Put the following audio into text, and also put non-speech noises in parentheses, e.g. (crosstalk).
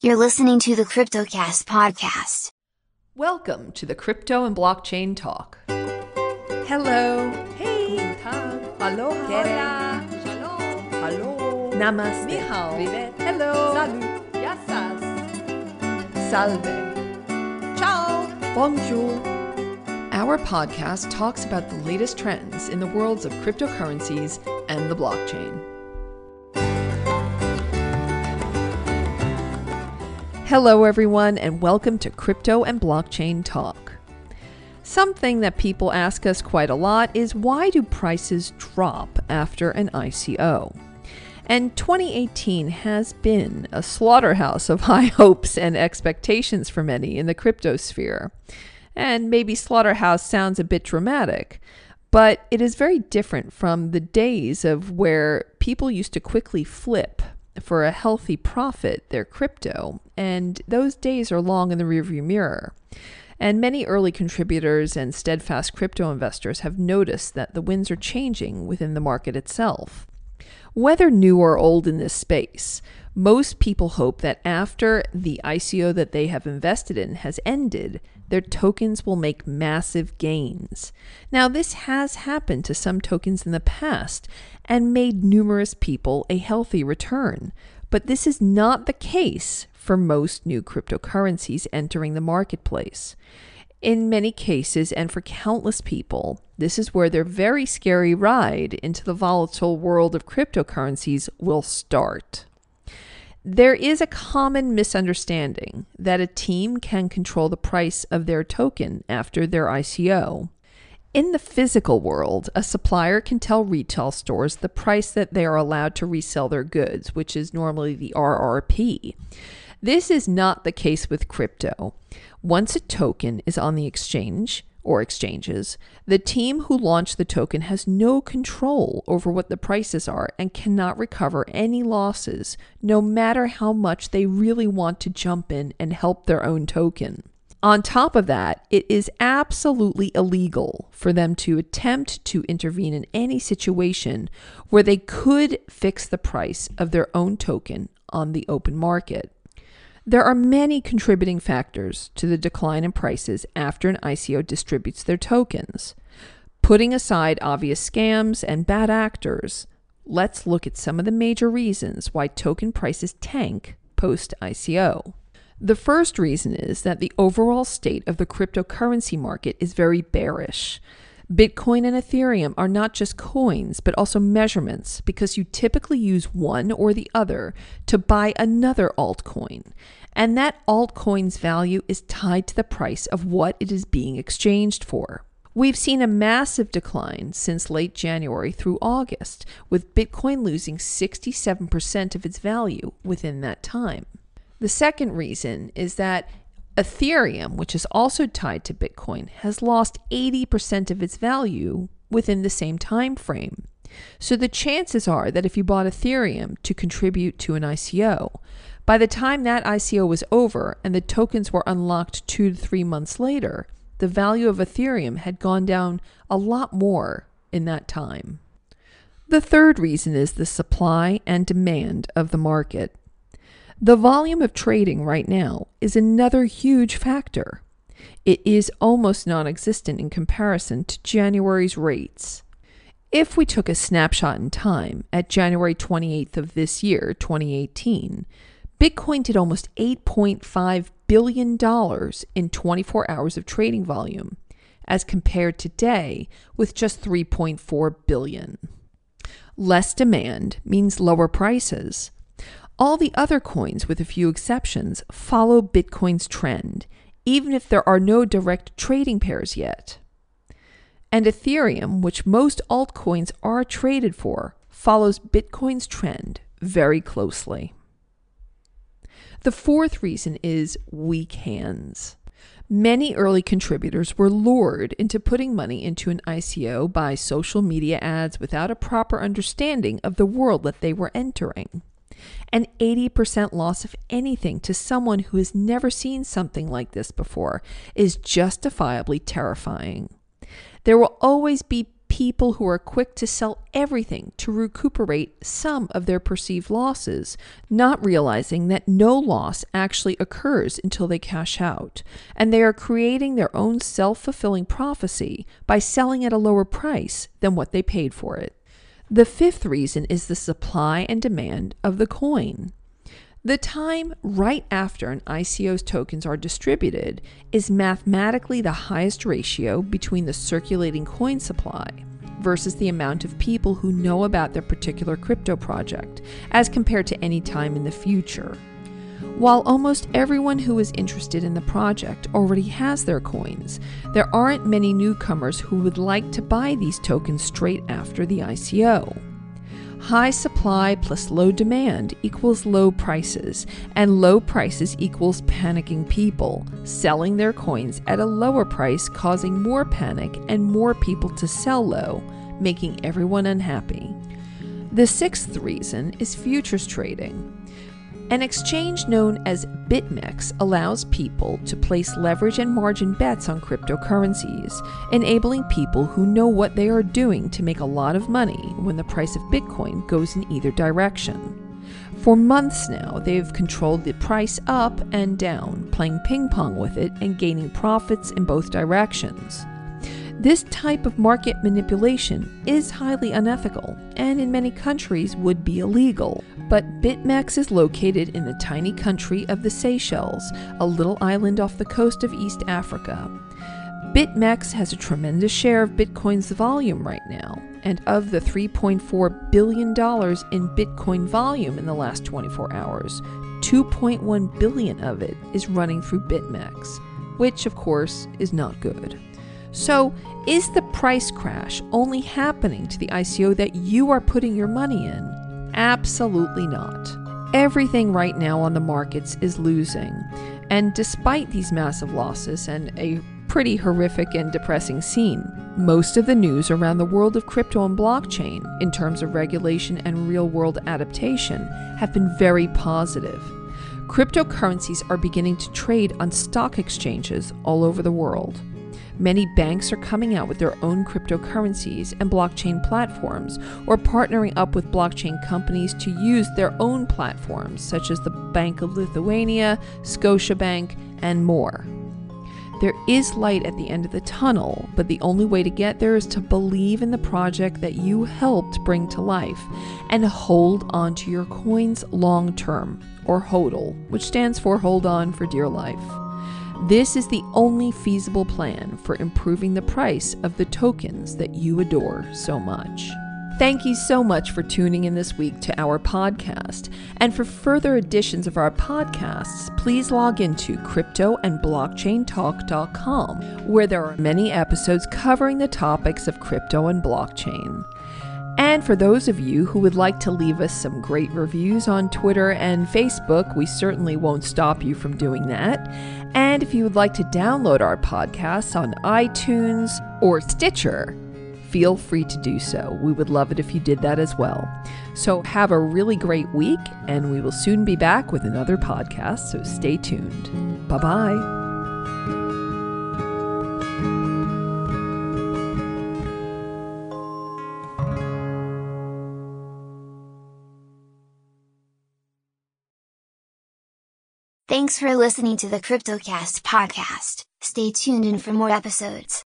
You're listening to the CryptoCast podcast. Welcome to the Crypto and Blockchain Talk. Hello. Hey, Guten aloha, Hola. Shalom. Hello. namaste, Ni hao. Hello. salut, Yassas. salve, Ciao. bonjour. Our podcast talks about the latest trends in the worlds of cryptocurrencies and the blockchain. Hello, everyone, and welcome to Crypto and Blockchain Talk. Something that people ask us quite a lot is why do prices drop after an ICO? And 2018 has been a slaughterhouse of (laughs) high hopes and expectations for many in the crypto sphere. And maybe slaughterhouse sounds a bit dramatic, but it is very different from the days of where people used to quickly flip for a healthy profit their crypto, and those days are long in the rearview mirror. And many early contributors and steadfast crypto investors have noticed that the winds are changing within the market itself. Whether new or old in this space, most people hope that after the ICO that they have invested in has ended, their tokens will make massive gains. Now, this has happened to some tokens in the past and made numerous people a healthy return, but this is not the case for most new cryptocurrencies entering the marketplace. In many cases, and for countless people, this is where their very scary ride into the volatile world of cryptocurrencies will start. There is a common misunderstanding that a team can control the price of their token after their ICO. In the physical world, a supplier can tell retail stores the price that they are allowed to resell their goods, which is normally the RRP. This is not the case with crypto. Once a token is on the exchange or exchanges, the team who launched the token has no control over what the prices are and cannot recover any losses, no matter how much they really want to jump in and help their own token. On top of that, it is absolutely illegal for them to attempt to intervene in any situation where they could fix the price of their own token on the open market. There are many contributing factors to the decline in prices after an ICO distributes their tokens. Putting aside obvious scams and bad actors, let's look at some of the major reasons why token prices tank post ICO. The first reason is that the overall state of the cryptocurrency market is very bearish. Bitcoin and Ethereum are not just coins, but also measurements because you typically use one or the other to buy another altcoin. And that altcoin's value is tied to the price of what it is being exchanged for. We've seen a massive decline since late January through August, with Bitcoin losing 67% of its value within that time. The second reason is that Ethereum, which is also tied to Bitcoin, has lost 80% of its value within the same time frame. So the chances are that if you bought Ethereum to contribute to an ICO, by the time that ICO was over and the tokens were unlocked 2 to 3 months later, the value of Ethereum had gone down a lot more in that time. The third reason is the supply and demand of the market. The volume of trading right now is another huge factor. It is almost non existent in comparison to January's rates. If we took a snapshot in time at January 28th of this year, 2018, Bitcoin did almost $8.5 billion in 24 hours of trading volume, as compared today with just 3.4 billion. Less demand means lower prices. All the other coins, with a few exceptions, follow Bitcoin's trend, even if there are no direct trading pairs yet. And Ethereum, which most altcoins are traded for, follows Bitcoin's trend very closely. The fourth reason is weak hands. Many early contributors were lured into putting money into an ICO by social media ads without a proper understanding of the world that they were entering. An 80% loss of anything to someone who has never seen something like this before is justifiably terrifying. There will always be people who are quick to sell everything to recuperate some of their perceived losses, not realizing that no loss actually occurs until they cash out. And they are creating their own self fulfilling prophecy by selling at a lower price than what they paid for it. The fifth reason is the supply and demand of the coin. The time right after an ICO's tokens are distributed is mathematically the highest ratio between the circulating coin supply versus the amount of people who know about their particular crypto project, as compared to any time in the future. While almost everyone who is interested in the project already has their coins, there aren't many newcomers who would like to buy these tokens straight after the ICO. High supply plus low demand equals low prices, and low prices equals panicking people, selling their coins at a lower price, causing more panic and more people to sell low, making everyone unhappy. The sixth reason is futures trading. An exchange known as BitMEX allows people to place leverage and margin bets on cryptocurrencies, enabling people who know what they are doing to make a lot of money when the price of Bitcoin goes in either direction. For months now, they've controlled the price up and down, playing ping pong with it and gaining profits in both directions. This type of market manipulation is highly unethical and in many countries would be illegal. But BitMEX is located in the tiny country of the Seychelles, a little island off the coast of East Africa. BitMEX has a tremendous share of Bitcoin's volume right now, and of the $3.4 billion in Bitcoin volume in the last 24 hours, 2.1 billion of it is running through BitMEX, which of course is not good. So, is the price crash only happening to the ICO that you are putting your money in? Absolutely not. Everything right now on the markets is losing. And despite these massive losses and a pretty horrific and depressing scene, most of the news around the world of crypto and blockchain, in terms of regulation and real world adaptation, have been very positive. Cryptocurrencies are beginning to trade on stock exchanges all over the world. Many banks are coming out with their own cryptocurrencies and blockchain platforms, or partnering up with blockchain companies to use their own platforms, such as the Bank of Lithuania, Scotiabank, and more. There is light at the end of the tunnel, but the only way to get there is to believe in the project that you helped bring to life and hold on to your coins long term, or HODL, which stands for Hold On for Dear Life. This is the only feasible plan for improving the price of the tokens that you adore so much. Thank you so much for tuning in this week to our podcast. And for further editions of our podcasts, please log into cryptoandblockchaintalk.com, where there are many episodes covering the topics of crypto and blockchain. And for those of you who would like to leave us some great reviews on Twitter and Facebook, we certainly won't stop you from doing that. And if you would like to download our podcasts on iTunes or Stitcher, feel free to do so. We would love it if you did that as well. So, have a really great week, and we will soon be back with another podcast, so stay tuned. Bye bye. Thanks for listening to the CryptoCast podcast. Stay tuned in for more episodes.